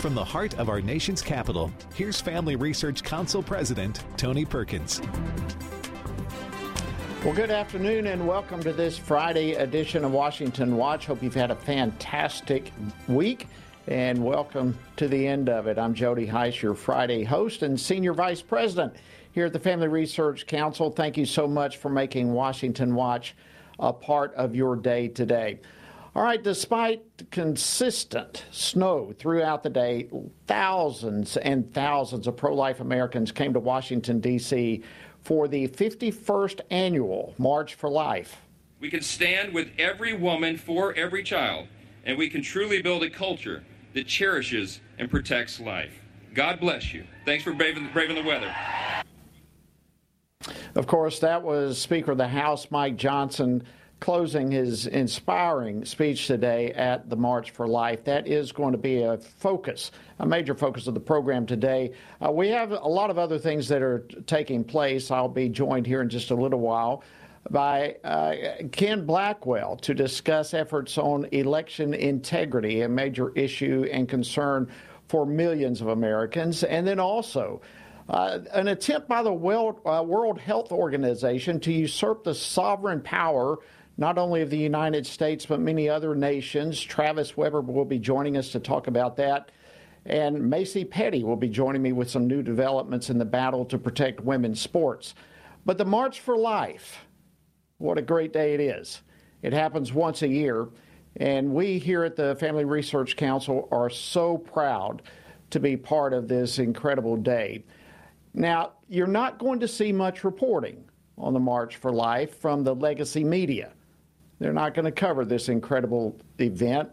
From the heart of our nation's capital, here's Family Research Council President Tony Perkins. Well, good afternoon and welcome to this Friday edition of Washington Watch. Hope you've had a fantastic week and welcome to the end of it. I'm Jody Hice, your Friday host and Senior Vice President here at the Family Research Council. Thank you so much for making Washington Watch a part of your day today. All right, despite consistent snow throughout the day, thousands and thousands of pro life Americans came to Washington, D.C. for the 51st annual March for Life. We can stand with every woman for every child, and we can truly build a culture that cherishes and protects life. God bless you. Thanks for braving, braving the weather. Of course, that was Speaker of the House Mike Johnson closing his inspiring speech today at the March for Life. That is going to be a focus, a major focus of the program today. Uh, we have a lot of other things that are taking place. I'll be joined here in just a little while by uh, Ken Blackwell to discuss efforts on election integrity, a major issue and concern for millions of Americans. And then also, uh, an attempt by the World, uh, World Health Organization to usurp the sovereign power not only of the United States, but many other nations. Travis Weber will be joining us to talk about that. And Macy Petty will be joining me with some new developments in the battle to protect women's sports. But the March for Life, what a great day it is. It happens once a year, and we here at the Family Research Council are so proud to be part of this incredible day. Now, you're not going to see much reporting on the March for Life from the legacy media. They're not going to cover this incredible event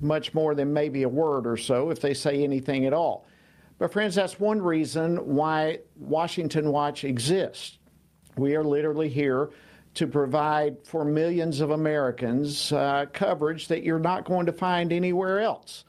much more than maybe a word or so if they say anything at all. But, friends, that's one reason why Washington Watch exists. We are literally here to provide for millions of Americans uh, coverage that you're not going to find anywhere else.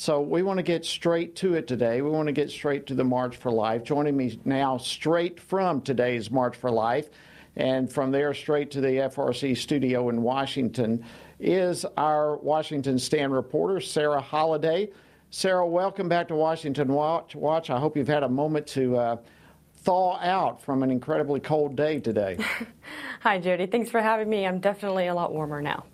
So we want to get straight to it today. We want to get straight to the March for Life. Joining me now, straight from today's March for Life, and from there straight to the FRC studio in Washington is our Washington Stand reporter, Sarah Holliday. Sarah, welcome back to Washington Watch. Watch. I hope you've had a moment to uh, thaw out from an incredibly cold day today. Hi, Jody. Thanks for having me. I'm definitely a lot warmer now.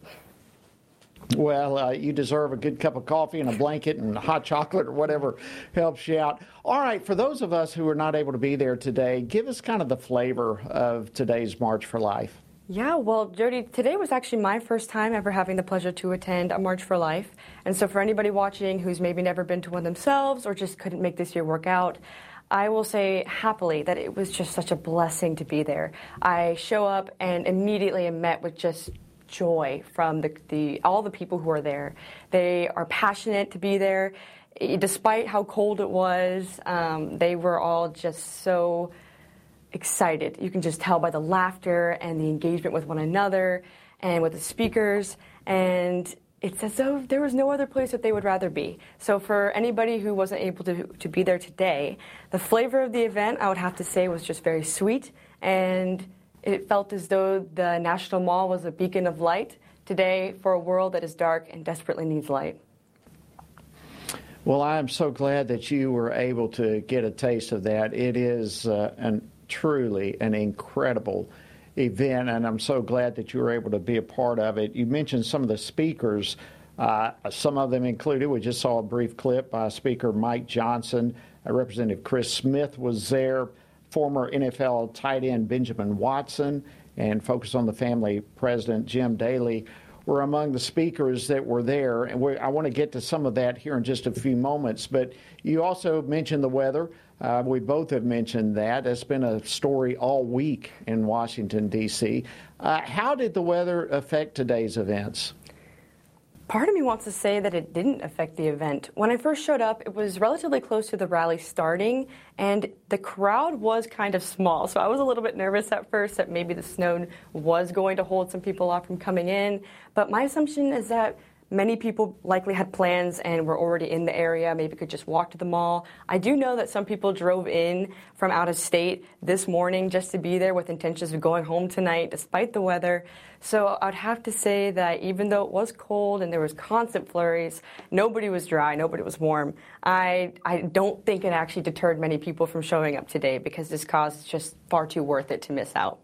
Well, uh, you deserve a good cup of coffee and a blanket and hot chocolate or whatever helps you out. All right, for those of us who are not able to be there today, give us kind of the flavor of today's March for Life. Yeah, well, Jody, today was actually my first time ever having the pleasure to attend a March for Life. And so, for anybody watching who's maybe never been to one themselves or just couldn't make this year work out, I will say happily that it was just such a blessing to be there. I show up and immediately am met with just joy from the, the, all the people who are there. They are passionate to be there. Despite how cold it was, um, they were all just so excited. You can just tell by the laughter and the engagement with one another and with the speakers. And it's as though there was no other place that they would rather be. So, for anybody who wasn't able to, to be there today, the flavor of the event, I would have to say, was just very sweet and it felt as though the National Mall was a beacon of light today for a world that is dark and desperately needs light. Well, I am so glad that you were able to get a taste of that. It is uh, an, truly an incredible event, and I'm so glad that you were able to be a part of it. You mentioned some of the speakers. Uh, some of them included, we just saw a brief clip by Speaker Mike Johnson. Uh, Representative Chris Smith was there former NFL tight end Benjamin Watson and Focus on the Family President Jim Daly were among the speakers that were there. And I want to get to some of that here in just a few moments. But you also mentioned the weather. Uh, we both have mentioned that. It's been a story all week in Washington, D.C. Uh, how did the weather affect today's events? Part of me wants to say that it didn't affect the event. When I first showed up, it was relatively close to the rally starting, and the crowd was kind of small. So I was a little bit nervous at first that maybe the snow was going to hold some people off from coming in. But my assumption is that many people likely had plans and were already in the area, maybe could just walk to the mall. I do know that some people drove in from out of state this morning just to be there with intentions of going home tonight despite the weather. So I'd have to say that even though it was cold and there was constant flurries, nobody was dry, nobody was warm. I, I don't think it actually deterred many people from showing up today because this cause is just far too worth it to miss out.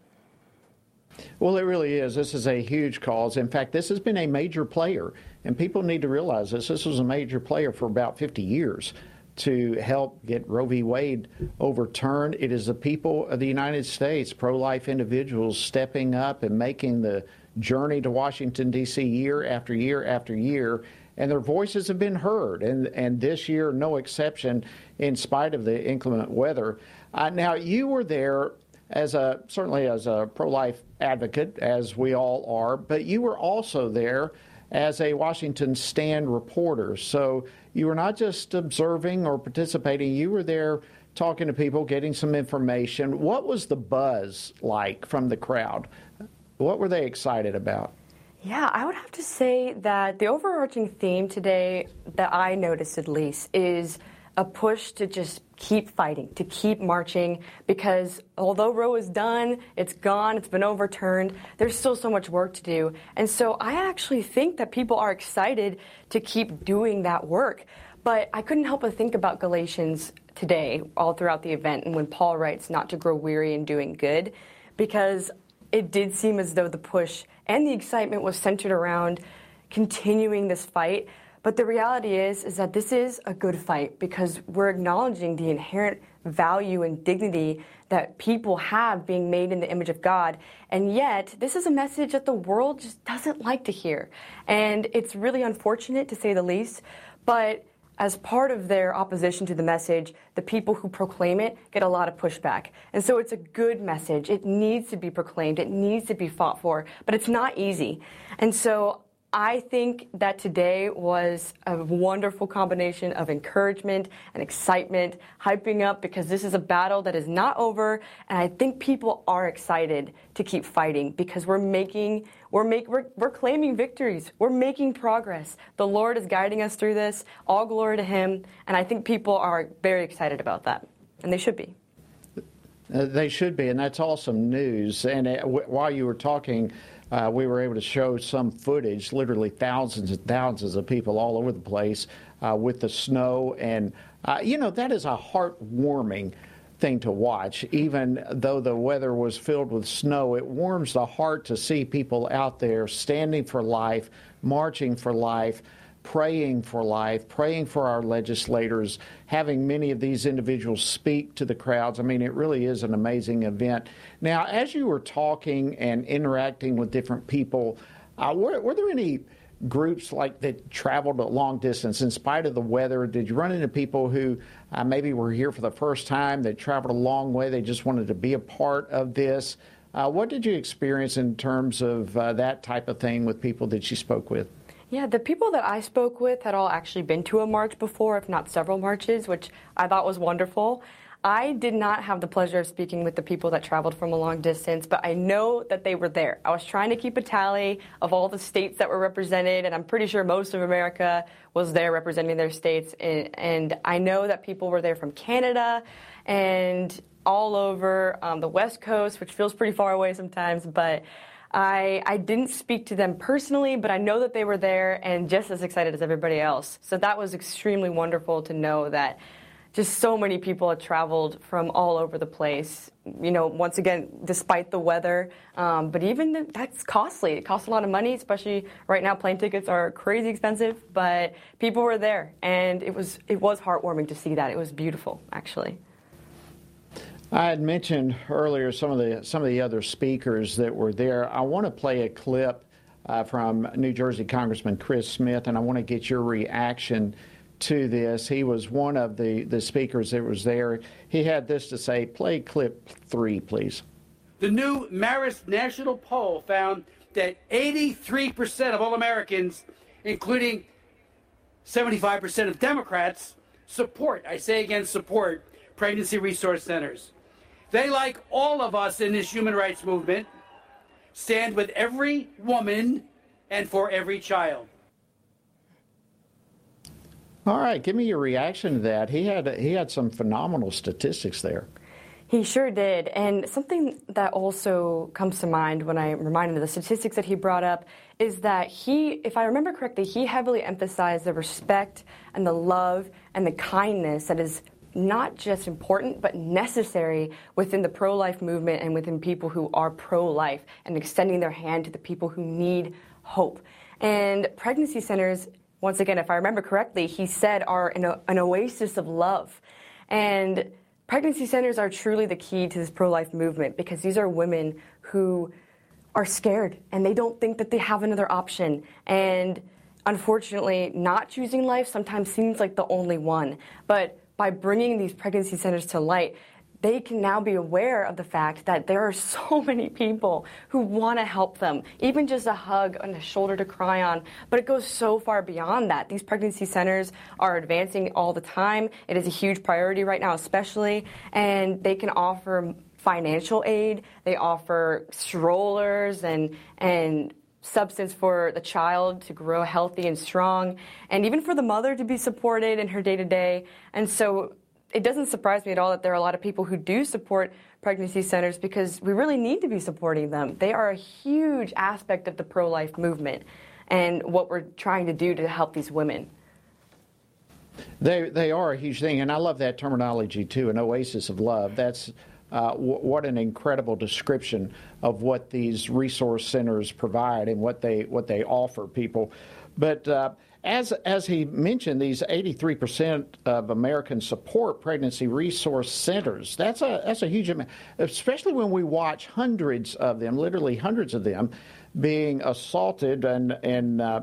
Well, it really is. This is a huge cause. In fact, this has been a major player, and people need to realize this. This was a major player for about 50 years to help get Roe v. Wade overturned. It is the people of the United States, pro life individuals, stepping up and making the journey to Washington, D.C. year after year after year. And their voices have been heard, and, and this year, no exception, in spite of the inclement weather. Uh, now, you were there as a certainly as a pro-life advocate, as we all are, but you were also there as a Washington Stand reporter. So you were not just observing or participating; you were there talking to people, getting some information. What was the buzz like from the crowd? What were they excited about? Yeah, I would have to say that the overarching theme today, that I noticed at least, is a push to just keep fighting, to keep marching, because although Roe is done, it's gone, it's been overturned, there's still so much work to do. And so I actually think that people are excited to keep doing that work. But I couldn't help but think about Galatians today, all throughout the event, and when Paul writes not to grow weary in doing good, because it did seem as though the push and the excitement was centered around continuing this fight but the reality is, is that this is a good fight because we're acknowledging the inherent value and dignity that people have being made in the image of God. And yet, this is a message that the world just doesn't like to hear. And it's really unfortunate to say the least. But as part of their opposition to the message, the people who proclaim it get a lot of pushback. And so it's a good message. It needs to be proclaimed, it needs to be fought for, but it's not easy. And so I think that today was a wonderful combination of encouragement and excitement, hyping up because this is a battle that is not over, and I think people are excited to keep fighting because we're making we're make we're, we're claiming victories. We're making progress. The Lord is guiding us through this. All glory to him, and I think people are very excited about that. And they should be. Uh, they should be, and that's awesome news. And uh, w- while you were talking, uh, we were able to show some footage, literally thousands and thousands of people all over the place uh, with the snow. And, uh, you know, that is a heartwarming thing to watch. Even though the weather was filled with snow, it warms the heart to see people out there standing for life, marching for life praying for life, praying for our legislators, having many of these individuals speak to the crowds. I mean, it really is an amazing event. Now, as you were talking and interacting with different people, uh, were, were there any groups like that traveled a long distance in spite of the weather? Did you run into people who uh, maybe were here for the first time, that traveled a long way, they just wanted to be a part of this? Uh, what did you experience in terms of uh, that type of thing with people that you spoke with? Yeah, the people that I spoke with had all actually been to a march before, if not several marches, which I thought was wonderful. I did not have the pleasure of speaking with the people that traveled from a long distance, but I know that they were there. I was trying to keep a tally of all the states that were represented, and I'm pretty sure most of America was there representing their states. And, I know that people were there from Canada and all over um, the West Coast, which feels pretty far away sometimes, but I, I didn't speak to them personally, but I know that they were there and just as excited as everybody else. So that was extremely wonderful to know that just so many people had traveled from all over the place. You know, once again, despite the weather, um, but even the, that's costly. It costs a lot of money, especially right now. Plane tickets are crazy expensive, but people were there, and it was it was heartwarming to see that. It was beautiful, actually. I had mentioned earlier some of the some of the other speakers that were there. I want to play a clip uh, from New Jersey Congressman Chris Smith, and I want to get your reaction to this. He was one of the, the speakers that was there. He had this to say. Play clip three, please. The new Marist national poll found that 83% of all Americans, including 75% of Democrats, support, I say again, support pregnancy resource centers. They, like all of us in this human rights movement, stand with every woman and for every child. All right, give me your reaction to that. He had he had some phenomenal statistics there. He sure did. And something that also comes to mind when I'm reminded of the statistics that he brought up is that he, if I remember correctly, he heavily emphasized the respect and the love and the kindness that is not just important but necessary within the pro life movement and within people who are pro life and extending their hand to the people who need hope. And pregnancy centers, once again, if I remember correctly, he said are an, an oasis of love. And pregnancy centers are truly the key to this pro life movement because these are women who are scared and they don't think that they have another option. And unfortunately, not choosing life sometimes seems like the only one. But by bringing these pregnancy centers to light, they can now be aware of the fact that there are so many people who want to help them, even just a hug and a shoulder to cry on. But it goes so far beyond that. These pregnancy centers are advancing all the time. It is a huge priority right now, especially, and they can offer financial aid. They offer strollers and and substance for the child to grow healthy and strong, and even for the mother to be supported in her day to day. And so it doesn't surprise me at all that there are a lot of people who do support pregnancy centers because we really need to be supporting them. They are a huge aspect of the pro life movement and what we're trying to do to help these women. They, they are a huge thing, and I love that terminology too an oasis of love. That's uh, w- what an incredible description of what these resource centers provide and what they, what they offer people. But uh, as, as he mentioned, these 83% of Americans support pregnancy resource centers. That's a, that's a huge amount, especially when we watch hundreds of them, literally hundreds of them, being assaulted and, and uh,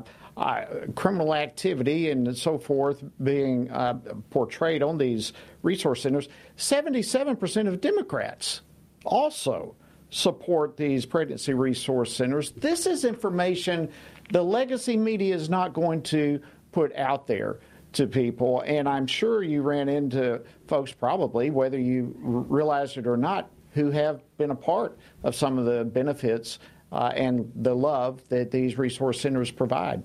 criminal activity and so forth being uh, portrayed on these resource centers. 77% of Democrats also support these pregnancy resource centers. This is information the legacy media is not going to put out there to people. And I'm sure you ran into folks, probably, whether you realize it or not, who have been a part of some of the benefits uh, and the love that these resource centers provide.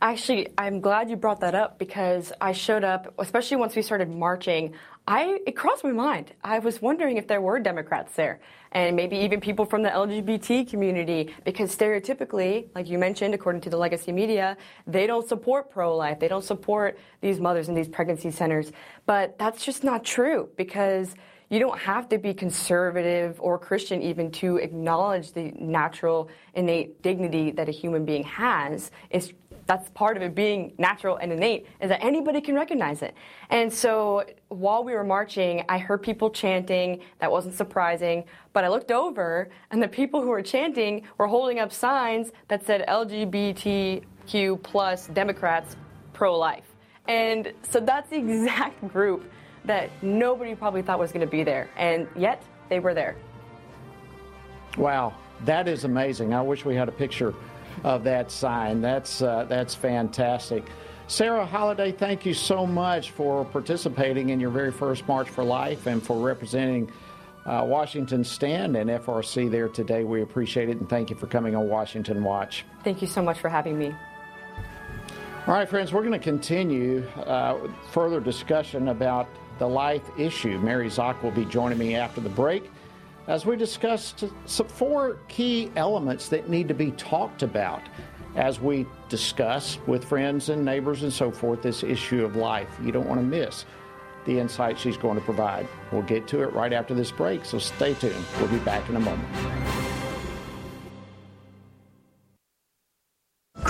Actually, I'm glad you brought that up because I showed up, especially once we started marching. I it crossed my mind. I was wondering if there were Democrats there, and maybe even people from the LGBT community, because stereotypically, like you mentioned, according to the legacy media, they don't support pro-life. They don't support these mothers in these pregnancy centers. But that's just not true because you don't have to be conservative or Christian even to acknowledge the natural innate dignity that a human being has. It's that's part of it being natural and innate is that anybody can recognize it. And so while we were marching, I heard people chanting. That wasn't surprising. But I looked over, and the people who were chanting were holding up signs that said LGBTQ plus Democrats pro life. And so that's the exact group that nobody probably thought was going to be there. And yet they were there. Wow, that is amazing. I wish we had a picture of that sign. That's, uh, that's fantastic. Sarah Holliday, thank you so much for participating in your very first March for Life and for representing uh, Washington Stand and FRC there today. We appreciate it and thank you for coming on Washington Watch. Thank you so much for having me. All right, friends, we're going to continue uh, further discussion about the life issue. Mary Szoch will be joining me after the break as we discussed some four key elements that need to be talked about as we discuss with friends and neighbors and so forth this issue of life. You don't want to miss the insight she's going to provide. We'll get to it right after this break, so stay tuned. We'll be back in a moment.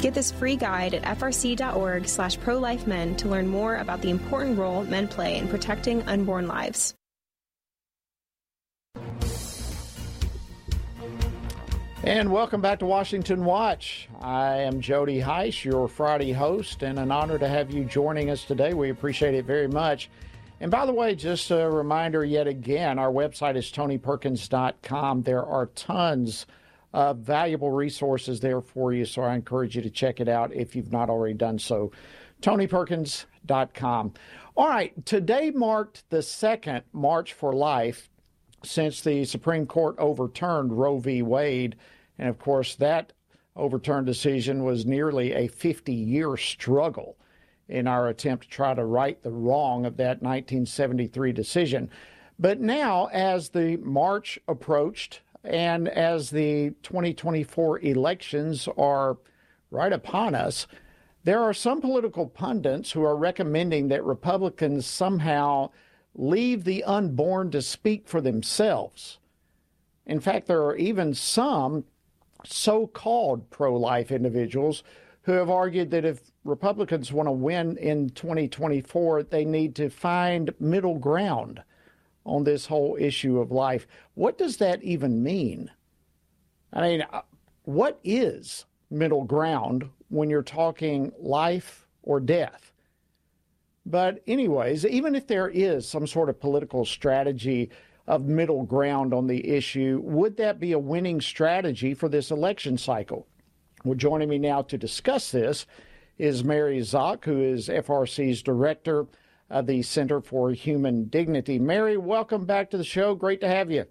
Get this free guide at frc.org slash prolifemen to learn more about the important role men play in protecting unborn lives. And welcome back to Washington Watch. I am Jody Hice, your Friday host, and an honor to have you joining us today. We appreciate it very much. And by the way, just a reminder yet again, our website is tonyperkins.com. There are tons of valuable resources there for you, so I encourage you to check it out if you've not already done so. tonyperkins.com. All right, today marked the second March for Life since the Supreme Court overturned Roe v. Wade and of course, that overturned decision was nearly a 50 year struggle in our attempt to try to right the wrong of that 1973 decision. But now, as the March approached and as the 2024 elections are right upon us, there are some political pundits who are recommending that Republicans somehow leave the unborn to speak for themselves. In fact, there are even some so called pro life individuals who have argued that if Republicans want to win in 2024, they need to find middle ground on this whole issue of life. What does that even mean? I mean, uh, what is middle ground when you're talking life or death? But, anyways, even if there is some sort of political strategy of middle ground on the issue. Would that be a winning strategy for this election cycle? Well, joining me now to discuss this is Mary Szoch, who is FRC's director of the Center for Human Dignity. Mary, welcome back to the show. Great to have you.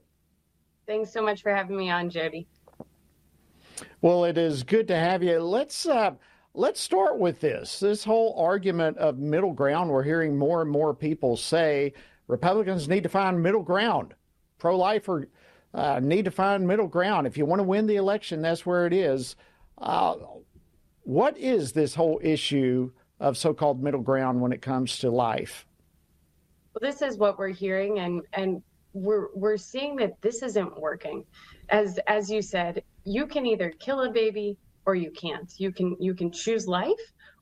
Thanks so much for having me on, Jody. Well, it is good to have you. Let's uh, let's start with this. This whole argument of middle ground. We're hearing more and more people say Republicans need to find middle ground. Pro lifer uh, need to find middle ground. If you want to win the election, that's where it is. Uh, what is this whole issue of so called middle ground when it comes to life? Well, this is what we're hearing, and, and we're, we're seeing that this isn't working. As, as you said, you can either kill a baby or you can't. You can, you can choose life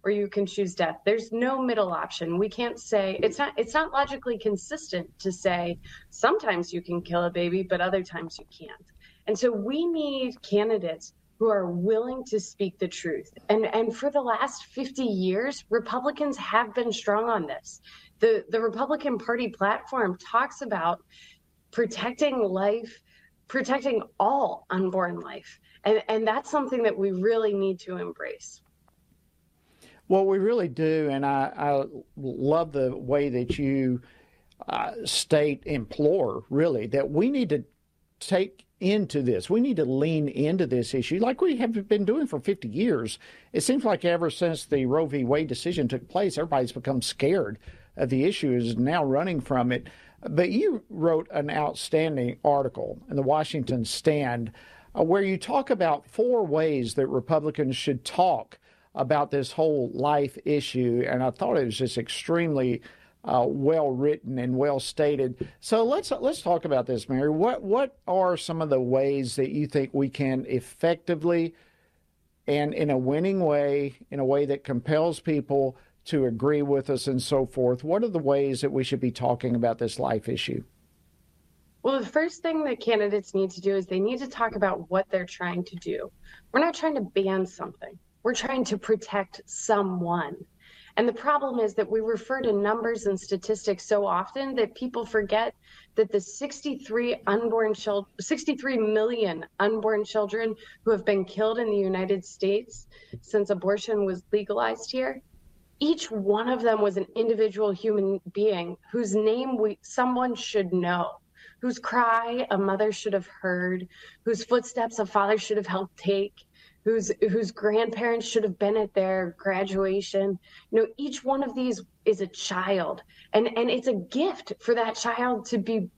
or you can choose death. There's no middle option. We can't say it's not it's not logically consistent to say sometimes you can kill a baby, but other times you can't. And so we need candidates who are willing to speak the truth. And and for the last 50 years, Republicans have been strong on this. The the Republican Party platform talks about protecting life, protecting all unborn life. And and that's something that we really need to embrace. Well, we really do, and I, I love the way that you uh, state, implore, really, that we need to take into this. We need to lean into this issue like we have been doing for 50 years. It seems like ever since the Roe v. Wade decision took place, everybody's become scared of the issue, is now running from it. But you wrote an outstanding article in the Washington Stand uh, where you talk about four ways that Republicans should talk about this whole life issue, and I thought it was just extremely uh, well written and well stated. So let's let's talk about this, Mary. What what are some of the ways that you think we can effectively and in a winning way, in a way that compels people to agree with us and so forth? What are the ways that we should be talking about this life issue? Well, the first thing that candidates need to do is they need to talk about what they're trying to do. We're not trying to ban something. We're trying to protect someone. And the problem is that we refer to numbers and statistics so often that people forget that the 63 unborn children, 63 million unborn children who have been killed in the United States since abortion was legalized here, each one of them was an individual human being whose name we someone should know whose cry a mother should have heard, whose footsteps a father should have helped take, whose whose grandparents should have been at their graduation. You know each one of these is a child and and it's a gift for that child to be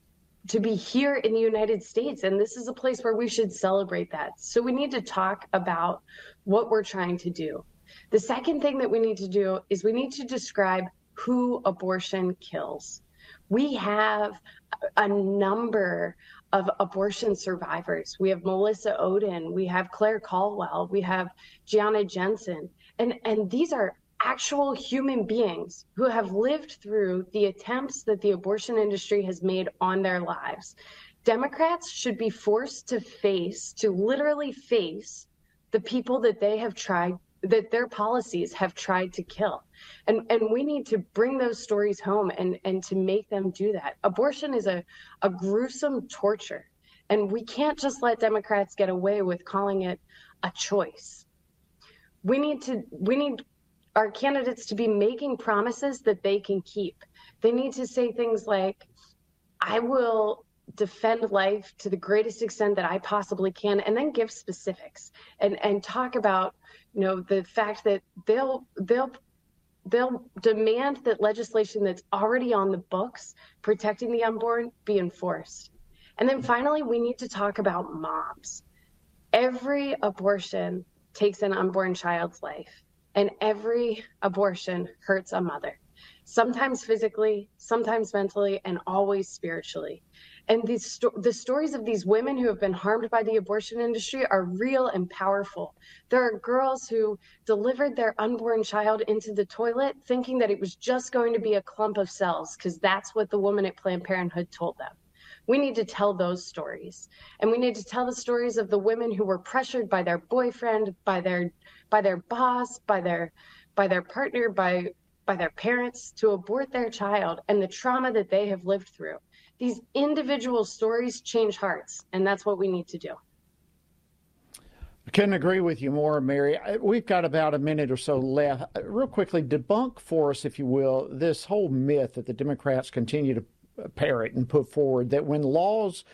to be here in the United States and this is a place where we should celebrate that. So we need to talk about what we're trying to do. The second thing that we need to do is we need to describe who abortion kills. We have a number of abortion survivors. We have Melissa Ohden, we have Claire Culwell, we have Gianna Jessen. And, and these are actual human beings who have lived through the attempts that the abortion industry has made on their lives. Democrats should be forced to face, to literally face the people that they have tried, that their policies have tried to kill. And, and we need to bring those stories home and, and to make them do that. Abortion is a, a gruesome torture. And we can't just let Democrats get away with calling it a choice. We need to, we need our candidates to be making promises that they can keep. They need to say things like, I will defend life to the greatest extent that I possibly can, and then give specifics and, and talk about, you know, the fact that they'll they'll they'll demand that legislation that's already on the books protecting the unborn be enforced. And then finally, we need to talk about moms. Every abortion takes an unborn child's life, and every abortion hurts a mother, sometimes physically, sometimes mentally, and always spiritually. And these sto- the stories of these women who have been harmed by the abortion industry are real and powerful. There are girls who delivered their unborn child into the toilet thinking that it was just going to be a clump of cells because that's what the woman at Planned Parenthood told them. We need to tell those stories. And we need to tell the stories of the women who were pressured by their boyfriend, by their by their boss, by their by their partner, by by their parents to abort their child and the trauma that they have lived through these individual stories change hearts, and that's what we need to do. I couldn't agree with you more, Mary. We've got about a minute or so left. Real quickly, debunk for us, if you will, this whole myth that the Democrats continue to parrot and put forward that when laws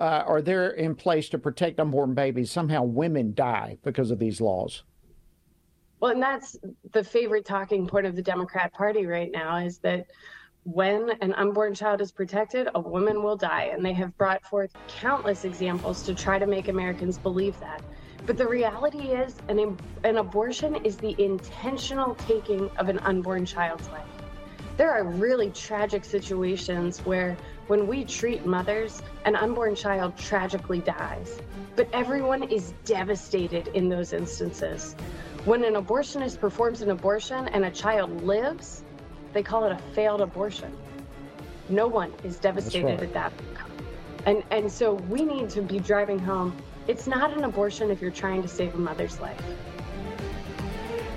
uh, are there in place to protect unborn babies, somehow women die because of these laws. Well, and that's the favorite talking point of the Democrat Party right now is that when an unborn child is protected, a woman will die. And they have brought forth countless examples to try to make Americans believe that. But the reality is, an, an abortion is the intentional taking of an unborn child's life. There are really tragic situations where, when we treat mothers, an unborn child tragically dies. But everyone is devastated in those instances. When an abortionist performs an abortion and a child lives, they call it a failed abortion. No one is devastated right. at that. And and so we need to be driving home. It's not an abortion if you're trying to save a mother's life.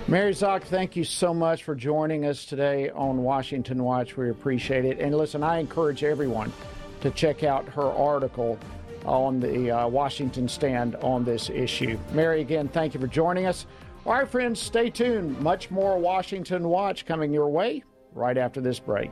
Mary Szoch, thank you so much for joining us today on Washington Watch. We appreciate it. And listen, I encourage everyone to check out her article on the uh, Washington stand on this issue. Mary, again, thank you for joining us. All right, friends, stay tuned. Much more Washington Watch coming your way right after this break.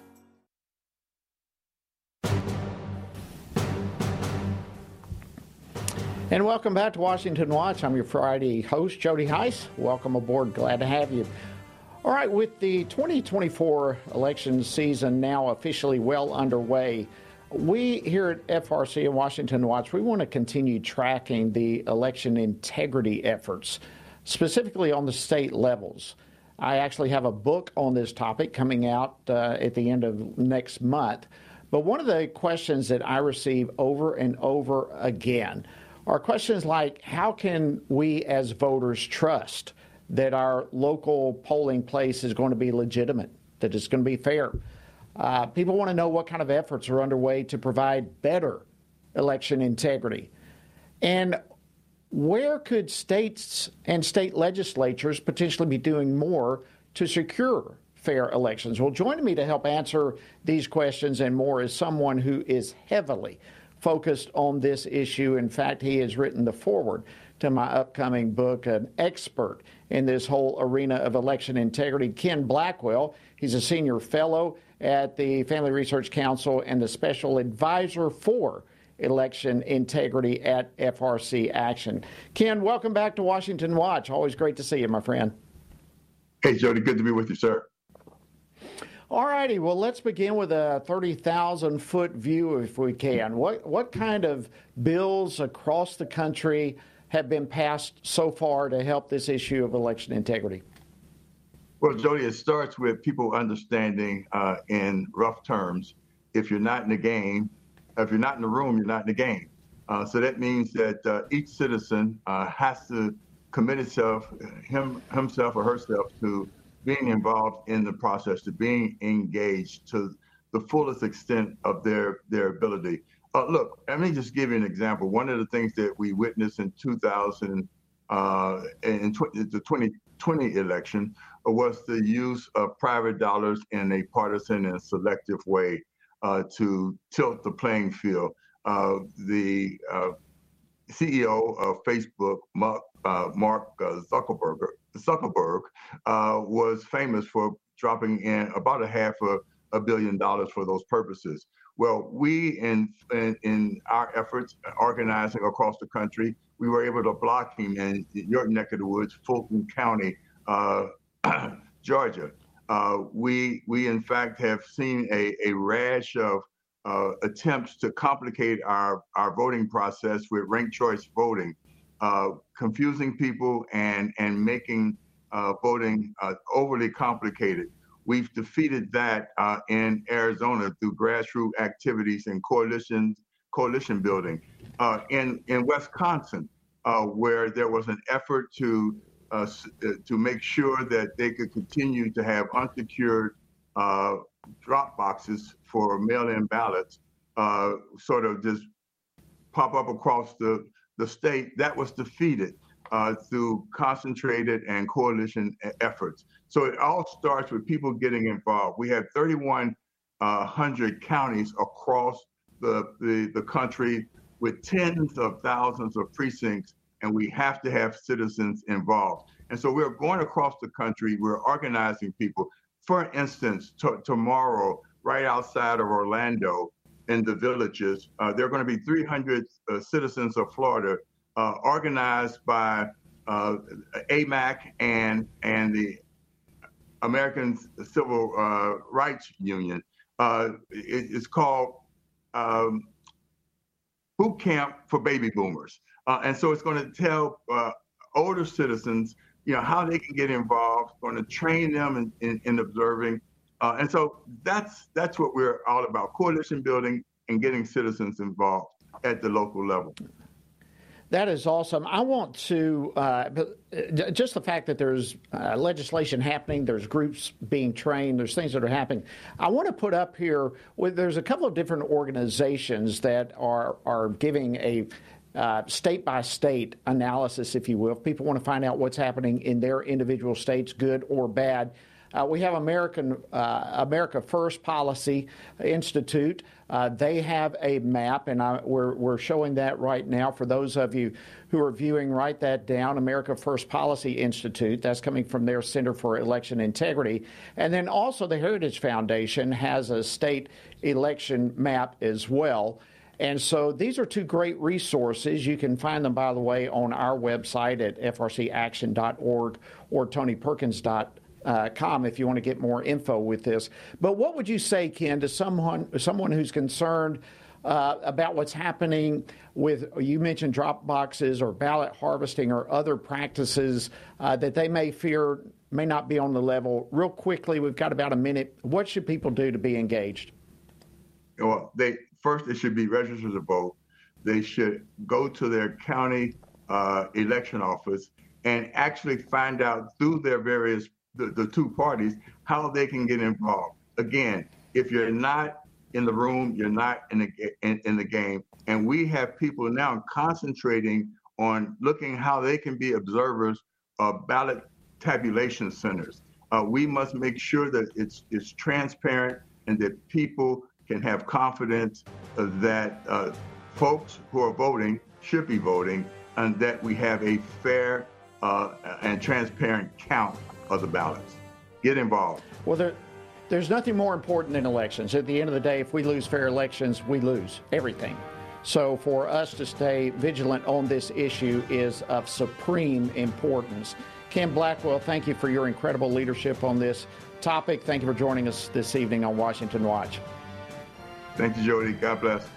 And welcome back to Washington Watch. I'm your Friday host, Jody Hice. Welcome aboard. Glad to have you. All right, with the 2024 election season now officially well underway, we here at FRC and Washington Watch, we want to continue tracking the election integrity efforts, specifically on the state levels. I actually have a book on this topic coming out uh, at the end of next month. But one of the questions that I receive over and over again are questions like how can we as voters trust that our local polling place is going to be legitimate, that it's going to be fair? Uh, people want to know what kind of efforts are underway to provide better election integrity. And where could states and state legislatures potentially be doing more to secure fair elections? Well, joining me to help answer these questions and more is someone who is heavily focused on this issue. In fact, he has written the foreword to my upcoming book, an expert in this whole arena of election integrity. Ken Blackwell, he's a senior fellow at the Family Research Council and the special advisor for election integrity at FRC Action. Ken, welcome back to Washington Watch. Always great to see you, my friend. Hey, Jody, good to be with you, sir. All righty. Well, let's begin with a 30,000 foot view, if we can. What, what kind of bills across the country have been passed so far to help this issue of election integrity? Well, Jody, it starts with people understanding uh, in rough terms if you're not in the game, if you're not in the room, you're not in the game. Uh, so that means that uh, each citizen uh, has to commit itself, him, himself or herself, to being involved in the process, to being engaged to the fullest extent of their their ability. Uh, look, let me just give you an example. One of the things that we witnessed in 2000, uh, in the 2020 election, was the use of private dollars in a partisan and selective way uh, to tilt the playing field. Uh, the uh, CEO of Facebook, Mark, uh, Mark uh, Zuckerberg, Zuckerberg uh, was famous for dropping in about a half a, a billion dollars for those purposes. Well, we in, in, in our efforts organizing across the country, we were able to block him in your neck of the woods, Fulton County, uh, Georgia. Uh, we we in fact have seen a, a rash of uh, attempts to complicate our, our voting process with ranked choice voting, confusing people and and making uh, voting uh, overly complicated. We've defeated that uh, in Arizona through grassroots activities and coalitions, coalition building. in in Wisconsin, where there was an effort to to make sure that they could continue to have unsecured drop boxes for mail-in ballots uh, sort of just pop up across the, the state, that was defeated uh, through concentrated and coalition efforts. So it all starts with people getting involved. We have 3,100 uh, counties across the, the, the country with tens of thousands of precincts, and we have to have citizens involved. And so we're going across the country, we're organizing people. For instance, t- tomorrow, right outside of Orlando, in the villages, uh, there are going to be 300 uh, citizens of Florida uh, organized by uh, AMAC and and the American Civil uh, Rights Union. Uh, it, it's called um, Boot Camp for Baby Boomers, and so it's going to tell older citizens you know, how they can get involved, going to train them in, in, in observing. Uh, and so that's that's what we're all about: coalition building and getting citizens involved at the local level. That is awesome. I want to uh, uh just the fact that there's uh, legislation happening, there's groups being trained, there's things that are happening. I want to put up here. There's a couple of different organizations that are are giving a state by state analysis, if you will. If people want to find out what's happening in their individual states, good or bad, uh, we have American uh, America First Policy Institute. Uh, they have a map, and I, we're, we're showing that right now for those of you who are viewing. Write that down. America First Policy Institute. That's coming from their Center for Election Integrity, and then also the Heritage Foundation has a state election map as well. And so these are two great resources. You can find them, by the way, on our website at frcaction.org or tonyperkins.com if you want to get more info with this. But what would you say, Ken, to someone someone who's concerned uh, about what's happening with you mentioned drop boxes or ballot harvesting or other practices uh, that they may fear may not be on the level? Real quickly, we've got about a minute. What should people do to be engaged? Well, they first they should be registered to vote. They should go to their county uh, election office and actually find out through their various the, the two parties how they can get involved. Again, if you're not in the room, you're not in the in, in the game. And we have people now concentrating on looking how they can be observers of ballot tabulation centers. Uh, we must make sure that it's it's transparent and that people can have confidence that uh, folks who are voting should be voting and that we have a fair uh, and transparent count of the ballots. Get involved. Well, there, there's nothing more important than elections. At the end of the day, if we lose fair elections, we lose everything. So for us to stay vigilant on this issue is of supreme importance. Ken Blackwell, thank you for your incredible leadership on this topic. Thank you for joining us this evening on Washington Watch. Thank you, Jody. God bless.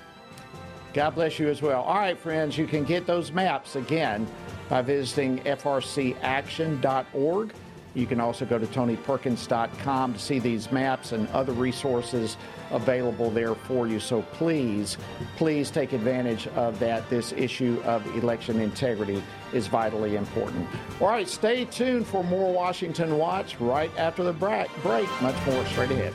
God bless you as well. All right, friends, you can get those maps again by visiting frcaction.org. You can also go to tonyperkins.com to see these maps and other resources available there for you. So please, please take advantage of that. This issue of election integrity is vitally important. All right, stay tuned for more Washington Watch right after the break. Much more straight ahead.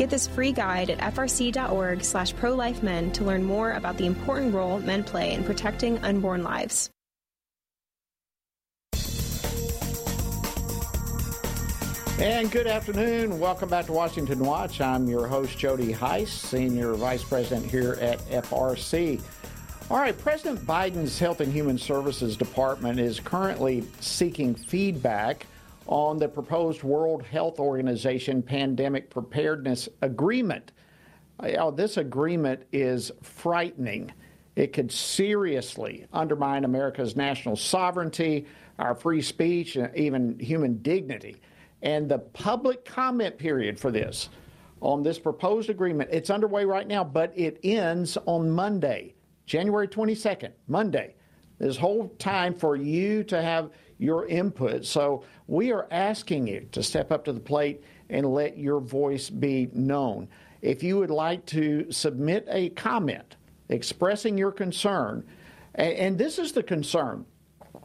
Get this free guide at frc.org slash prolifemen to learn more about the important role men play in protecting unborn lives. And good afternoon. Welcome back to Washington Watch. I'm your host, Jody Hice, Senior Vice President here at FRC. All right, President Biden's Health and Human Services Department is currently seeking feedback on the proposed World Health Organization Pandemic Preparedness Agreement. Uh, this agreement is frightening. It could seriously undermine America's national sovereignty, our free speech, and even human dignity. And the public comment period for this, on this proposed agreement, it's underway right now, but it ends on Monday, January 22nd, Monday. This whole time for you to have your input. So we are asking you to step up to the plate and let your voice be known. If you would like to submit a comment expressing your concern, and this is the concern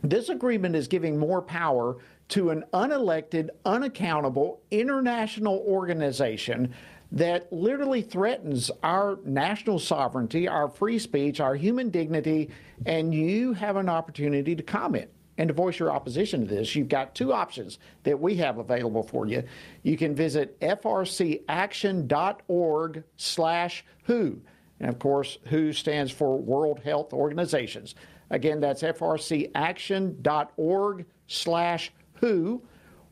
this agreement is giving more power to an unelected, unaccountable international organization that literally threatens our national sovereignty, our free speech, our human dignity, and you have an opportunity to comment and to voice your opposition to this, you've got two options that we have available for you. You can visit frcaction.org slash WHO. And of course, WHO stands for World Health Organizations. Again, that's frcaction.org slash WHO.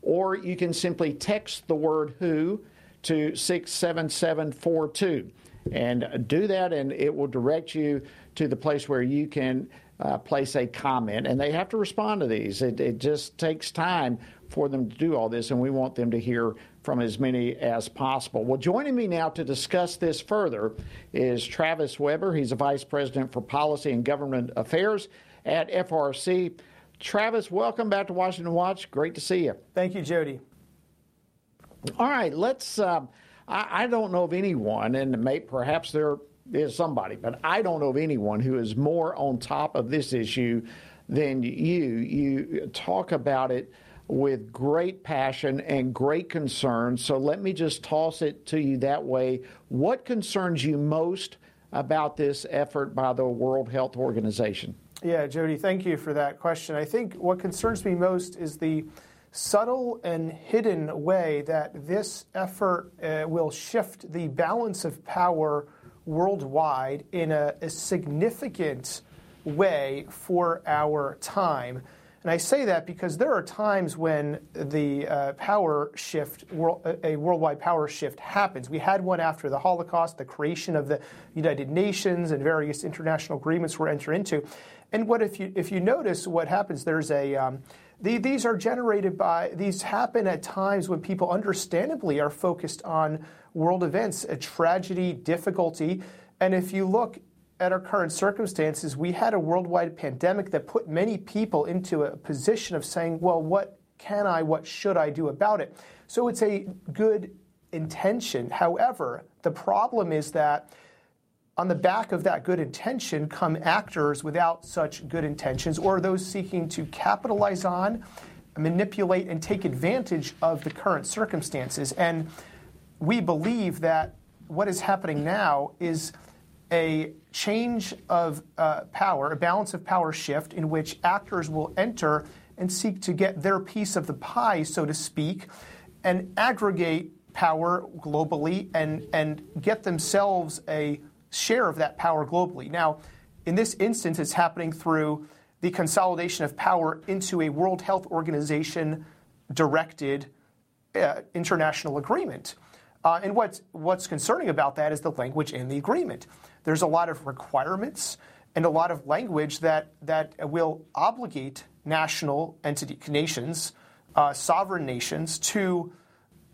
Or you can simply text the word WHO to 67742 and do that, and it will direct you to the place where you can uh, place a comment, and they have to respond to these. It, it, just takes time for them to do all this, and we want them to hear from as many as possible. Well, joining me now to discuss this further is Travis Weber. He's a vice president for policy and government affairs at FRC. Travis, welcome back to Washington Watch. Great to see you. Thank you, Jody. All right, let's. Um, I, I, don't know of anyone, and may, perhaps there is somebody, but I don't know of anyone who is more on top of this issue than you. You talk about it with great passion and great concern. So let me just toss it to you that way. What concerns you most about this effort by the World Health Organization? Yeah, Jody, thank you for that question. I think what concerns me most is the subtle and hidden way that this effort uh, will shift the balance of power worldwide in a, a significant way for our time. And I say that because there are times when the uh, power shift, a worldwide power shift happens. We had one after the Holocaust, the creation of the United Nations, and various international agreements were entered into. And what if you if you notice what happens? There's a um, the, these are generated by these happen at times when people understandably are focused on world events, a tragedy, difficulty. And if you look at our current circumstances, we had a worldwide pandemic that put many people into a position of saying, well, what can I, what should I do about it? So it's a good intention. However, the problem is that on the back of that good intention come actors without such good intentions or those seeking to capitalize on, manipulate, and take advantage of the current circumstances. And we believe that what is happening now is a change of uh, power, a balance of power shift in which actors will enter and seek to get their piece of the pie, so to speak, and aggregate power globally and, and get themselves a share of that power globally. Now, in this instance, it's happening through the consolidation of power into a World Health Organization directed uh, international agreement. Uh, and what's, what's concerning about that is the language in the agreement. There's a lot of requirements and a lot of language that, that will obligate national entity nations, uh, sovereign nations, to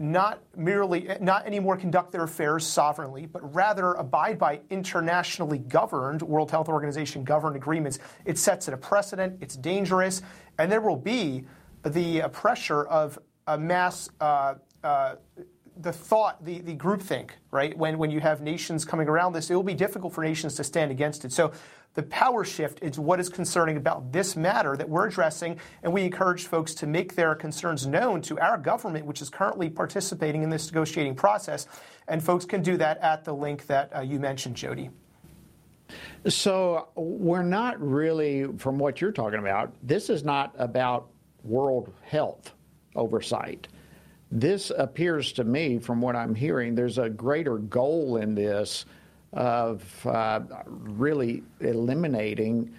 not merely not anymore conduct their affairs sovereignly, but rather abide by internationally governed World Health Organization governed agreements. It sets it a precedent. It's dangerous, and there will be the pressure of a mass. Uh, uh, the thought, the, the groupthink, right? When, when you have nations coming around this, it will be difficult for nations to stand against it. So the power shift is what is concerning about this matter that we're addressing, and we encourage folks to make their concerns known to our government, which is currently participating in this negotiating process. And folks can do that at the link that uh, you mentioned, Jody. So we're not really, from what you're talking about, this is not about world health oversight this appears to me, from what I'm hearing, there's a greater goal in this of uh, really eliminating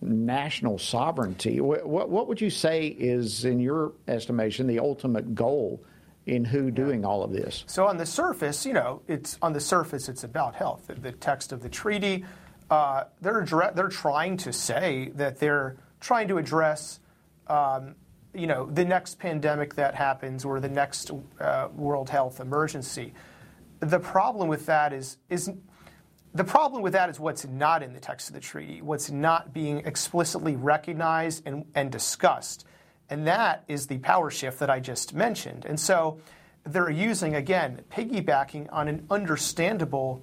national sovereignty. What, what, would you say is, in your estimation, the ultimate goal in who doing all of this? So on the surface, you know, it's on the surface, it's about health. The, the text of the treaty, uh, they're they're trying to say that they're trying to address um, you know, the next pandemic that happens or the next uh, world health emergency. The problem with that is is the problem with that is what's not in the text of the treaty, what's not being explicitly recognized and, and discussed. And that is the power shift that I just mentioned. And so they're using, again, piggybacking on an understandable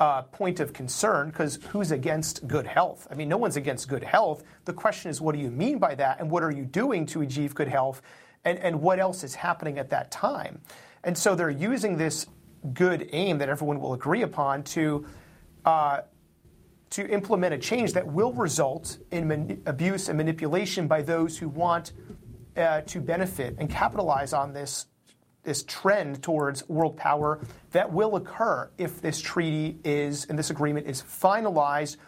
uh, point of concern because who's against good health? I mean, no one's against good health. The question is, what do you mean by that, and what are you doing to achieve good health, and, and what else is happening at that time? And so they're using this good aim that everyone will agree upon to. Uh, to implement a change that will result in man- abuse and manipulation by those who want uh, to benefit and capitalize on this this trend towards world power that will occur if this treaty is and this agreement is finalized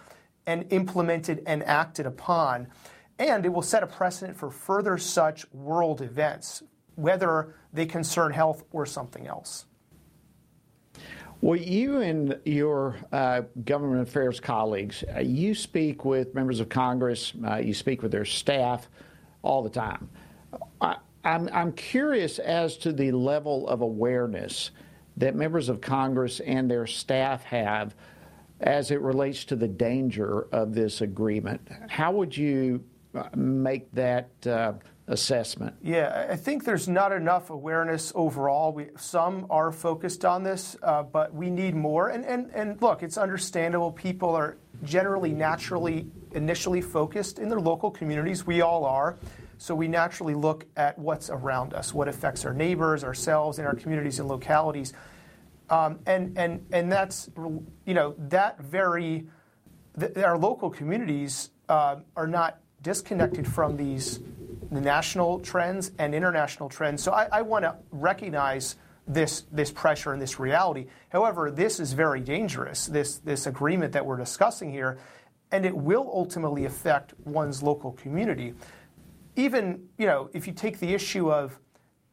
and implemented and acted upon. And it will set a precedent for further such world events, whether they concern health or something else. Well, you and your uh, government affairs colleagues, uh, you speak with members of Congress, uh, you speak with their staff all the time. I'm, I'm curious as to the level of awareness that members of Congress and their staff have as it relates to the danger of this agreement. How would you make that uh, assessment? Yeah, I think there's not enough awareness overall. We, some are focused on this, uh, but we need more. And, and, and look, it's understandable. People are generally naturally initially focused in their local communities. We all are. So we naturally look at what's around us, what affects our neighbors, ourselves, and our communities and localities. Um, and, and, and that's, you know, that very, the, our local communities uh, are not disconnected from these the national trends and international trends. So I, I want to recognize this this pressure and this reality. However, this is very dangerous. This this agreement that we're discussing here, and it will ultimately affect one's local community. Even you know, if you take the issue of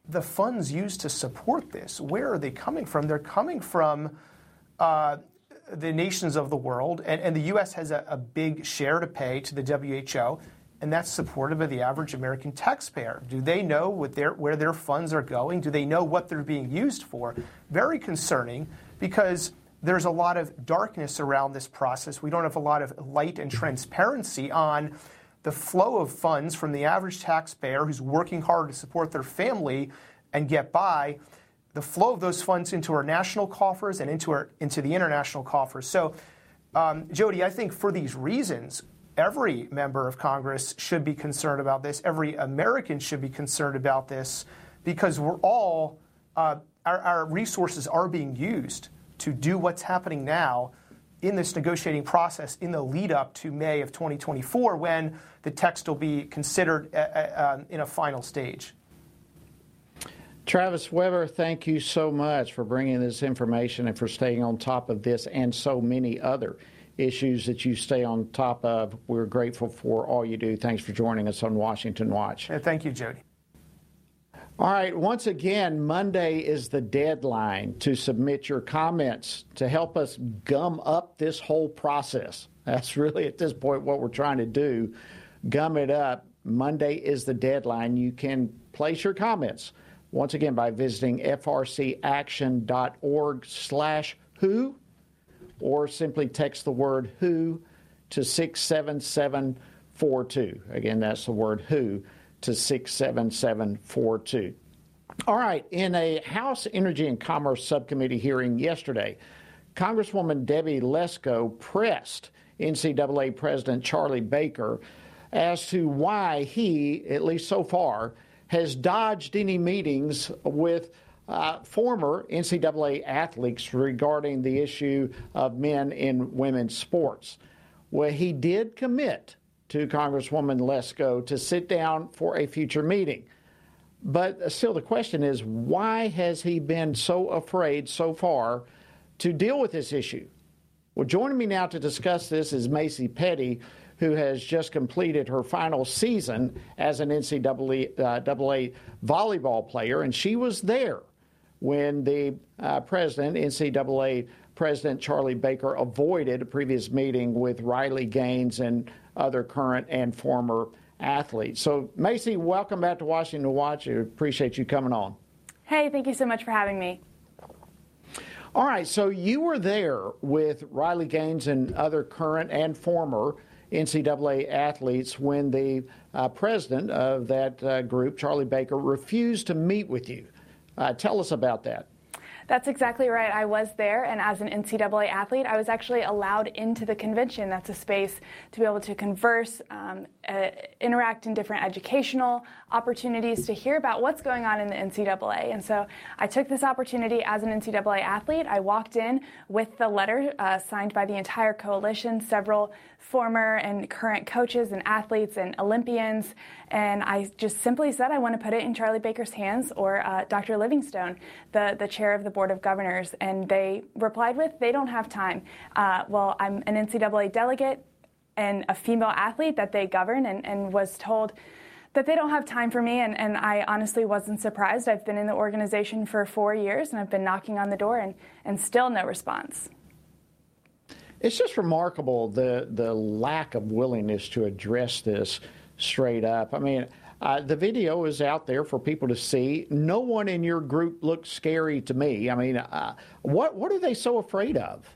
the funds used to support this, where are they coming from? They're coming from. Uh, the nations of the world, and, and the U.S. has a, a big share to pay to the WHO and that's supported by the average American taxpayer. Do they know what their, where their funds are going? Do they know what they're being used for? Very concerning because there's a lot of darkness around this process. We don't have a lot of light and transparency on the flow of funds from the average taxpayer who's working hard to support their family and get by, the flow of those funds into our national coffers and into, our, into the international coffers. So, um, Jody, I think for these reasons, every member of Congress should be concerned about this. Every American should be concerned about this because we're all, uh, our, our resources are being used to do what's happening now in this negotiating process in the lead up to May of 2024 when the text will be considered uh, uh, um, in a final stage. Travis Weber, thank you so much for bringing this information and for staying on top of this and so many other issues that you stay on top of. We're grateful for all you do. Thanks for joining us on Washington Watch. thank you, Jody. All right, once again, Monday is the deadline to submit your comments to help us gum up this whole process. That's really at this point what we're trying to do gum it up. Monday is the deadline. You can place your comments once again by visiting frcaction.org slash who or simply text the word who to 67742. Again, that's the word who to 67742. All right, in a House Energy and Commerce Subcommittee hearing yesterday, Congresswoman Debbie Lesko pressed NCAA President Charlie Baker as to why he, at least so far, has dodged any meetings with uh, former NCAA athletes regarding the issue of men in women's sports. Well, he did commit to Congresswoman Lesko to sit down for a future meeting. But still, the question is why has he been so afraid so far to deal with this issue? Well, joining me now to discuss this is Macy Petty, who has just completed her final season as an NCAA uh, volleyball player, and she was there when the uh, president, NCAA President Charlie Baker, avoided a previous meeting with Riley Gaines and other current and former athletes. So, Macy, welcome back to Washington Watch. I appreciate you coming on. Hey, thank you so much for having me. All right, so you were there with Riley Gaines and other current and former NCAA athletes when the uh, president of that uh, group, Charlie Baker, refused to meet with you. Uh, tell us about that. That's exactly right. I was there, and as an NCAA athlete, I was actually allowed into the convention. That's a space to be able to converse, um, uh, interact in different educational opportunities to hear about what's going on in the NCAA. And so I took this opportunity as an NCAA athlete. I walked in with the letter uh, signed by the entire coalition, several former and current coaches and athletes and Olympians. And I just simply said I want to put it in Charlie Baker's hands or uh, Dr. Livingstone, the, the chair of the Board of Governors. And they replied with, they don't have time. Uh, well, I'm an NCAA delegate and a female athlete that they govern and, and was told that they don't have time for me and, and I honestly wasn't surprised. I've been in the organization for four years and I've been knocking on the door and, and still no response. It's just remarkable the the lack of willingness to address this straight up. I mean, uh, the video is out there for people to see. No one in your group looks scary to me. I mean, uh, what what are they so afraid of?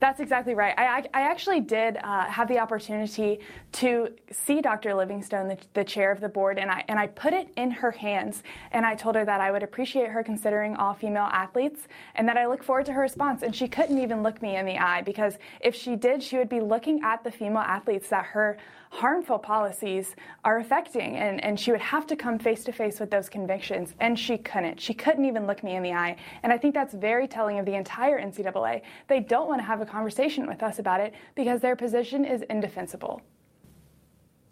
That's exactly right. I, I actually did uh, have the opportunity to see Dr. Livingstone, the, the, chair of the board, and I, and I put it in her hands. And I told her that I would appreciate her considering all female athletes and that I look forward to her response. And she couldn't even look me in the eye because if she did, she would be looking at the female athletes that her harmful policies are affecting. And, and she would have to come face to face with those convictions. And she couldn't. She couldn't even look me in the eye. And I think that's very telling of the entire NCAA. They don't want to have a conversation with us about it because their position is indefensible.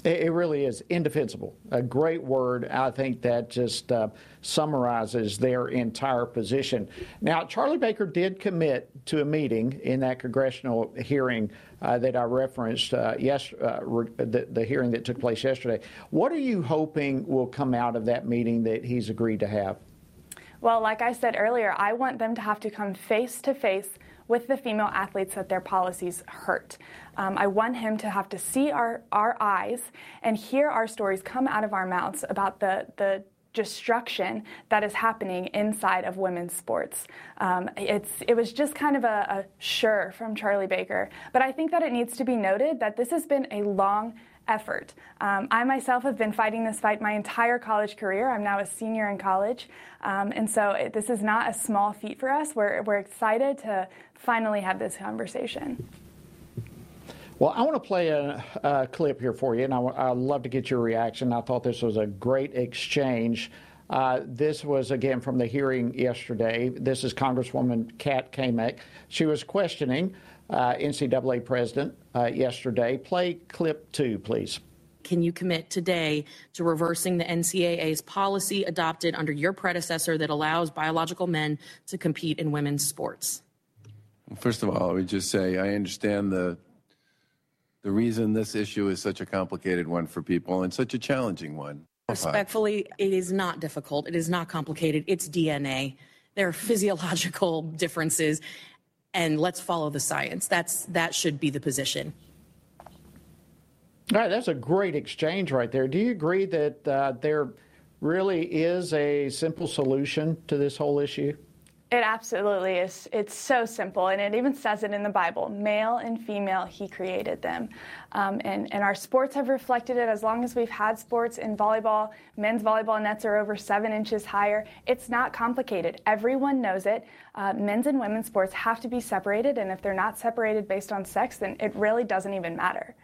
It really is indefensible. A great word. I think that just uh, summarizes their entire position. Now, Charlie Baker did commit to a meeting in that congressional hearing uh, that I referenced, uh, yes, uh, the, the hearing that took place yesterday. What are you hoping will come out of that meeting that he's agreed to have? Well, like I said earlier, I want them to have to come face to face with the female athletes that their policies hurt. Um, I want him to have to see our, our eyes and hear our stories come out of our mouths about the, the destruction that is happening inside of women's sports. Um, it's, it was just kind of a, a sure from Charlie Baker. But I think that it needs to be noted that this has been a long effort. Um, I myself have been fighting this fight my entire college career. I'm now a senior in college. Um, and so it, this is not a small feat for us. We're, we're excited to finally have this conversation. Well, I want to play a, a clip here for you, and I, would love to get your reaction. I thought this was a great exchange. Uh, this was again from the hearing yesterday. This is Congresswoman Kat Cammack. She was questioning uh, NCAA president uh, yesterday. Play clip two, please. Can you commit today to reversing the NCAA's policy adopted under your predecessor that allows biological men to compete in women's sports? First of all, I would just say I understand the the reason this issue is such a complicated one for people and such a challenging one. Respectfully, it is not difficult. It is not complicated. It's DNA. There are physiological differences, and let's follow the science. That's that should be the position. All right, that's a great exchange right there. Do you agree that uh, there really is a simple solution to this whole issue? It absolutely is. It's so simple, and it even says it in the Bible male and female, He created them. Um, and, and our sports have reflected it as long as we've had sports in volleyball. Men's volleyball nets are over seven inches higher. It's not complicated. Everyone knows it. Uh, men's and women's sports have to be separated, and if they're not separated based on sex, then it really doesn't even matter.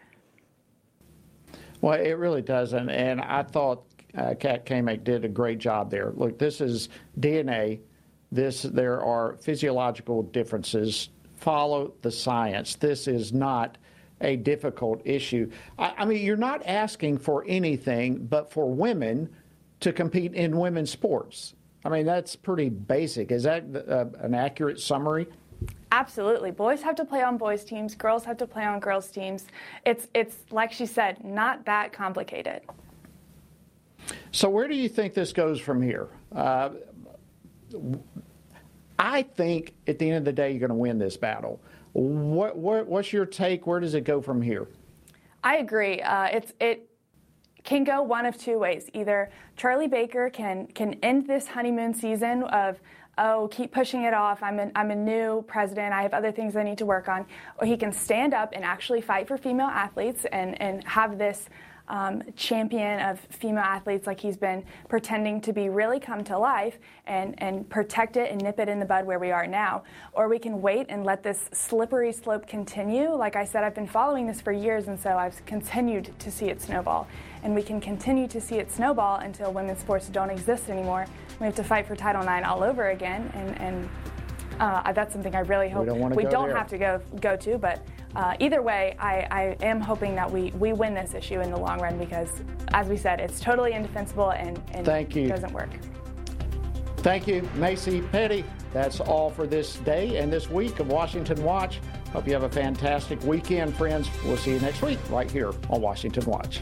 Well, it really doesn't. And I thought uh, Kat Cammack did a great job there. Look, this is DNA this there are physiological differences. Follow the science. This is not a difficult issue. I, I mean, you're not asking for anything but for women to compete in women's sports. I mean, that's pretty basic. Is that uh, an accurate summary? Absolutely. Boys have to play on boys' teams, girls have to play on girls' teams. It's, it's like she said, not that complicated. So, where do you think this goes from here? Uh, I think at the end of the day, you're going to win this battle. What, what, what's your take? Where does it go from here? I agree. Uh, it's it can go one of two ways. Either Charlie Baker can can end this honeymoon season of oh keep pushing it off. I'm a, I'm a new president. I have other things I need to work on. Or he can stand up and actually fight for female athletes and and have this um, champion of female athletes like he's been pretending to be really come to life and, and protect it and nip it in the bud where we are now. Or we can wait and let this slippery slope continue. Like I said, I've been following this for years, and so I've continued to see it snowball. And we can continue to see it snowball until women's sports don't exist anymore. We have to fight for Title IX all over again, and, and uh, that's something I really hope we don't, we don't have to go go to. But uh, either way, I, I, am hoping that we, we win this issue in the long run because, as we said, it's totally indefensible and, and Thank you. doesn't work. Thank you, Macy Petty. That's all for this day and this week of Washington Watch. Hope you have a fantastic weekend, friends. We'll see you next week right here on Washington Watch.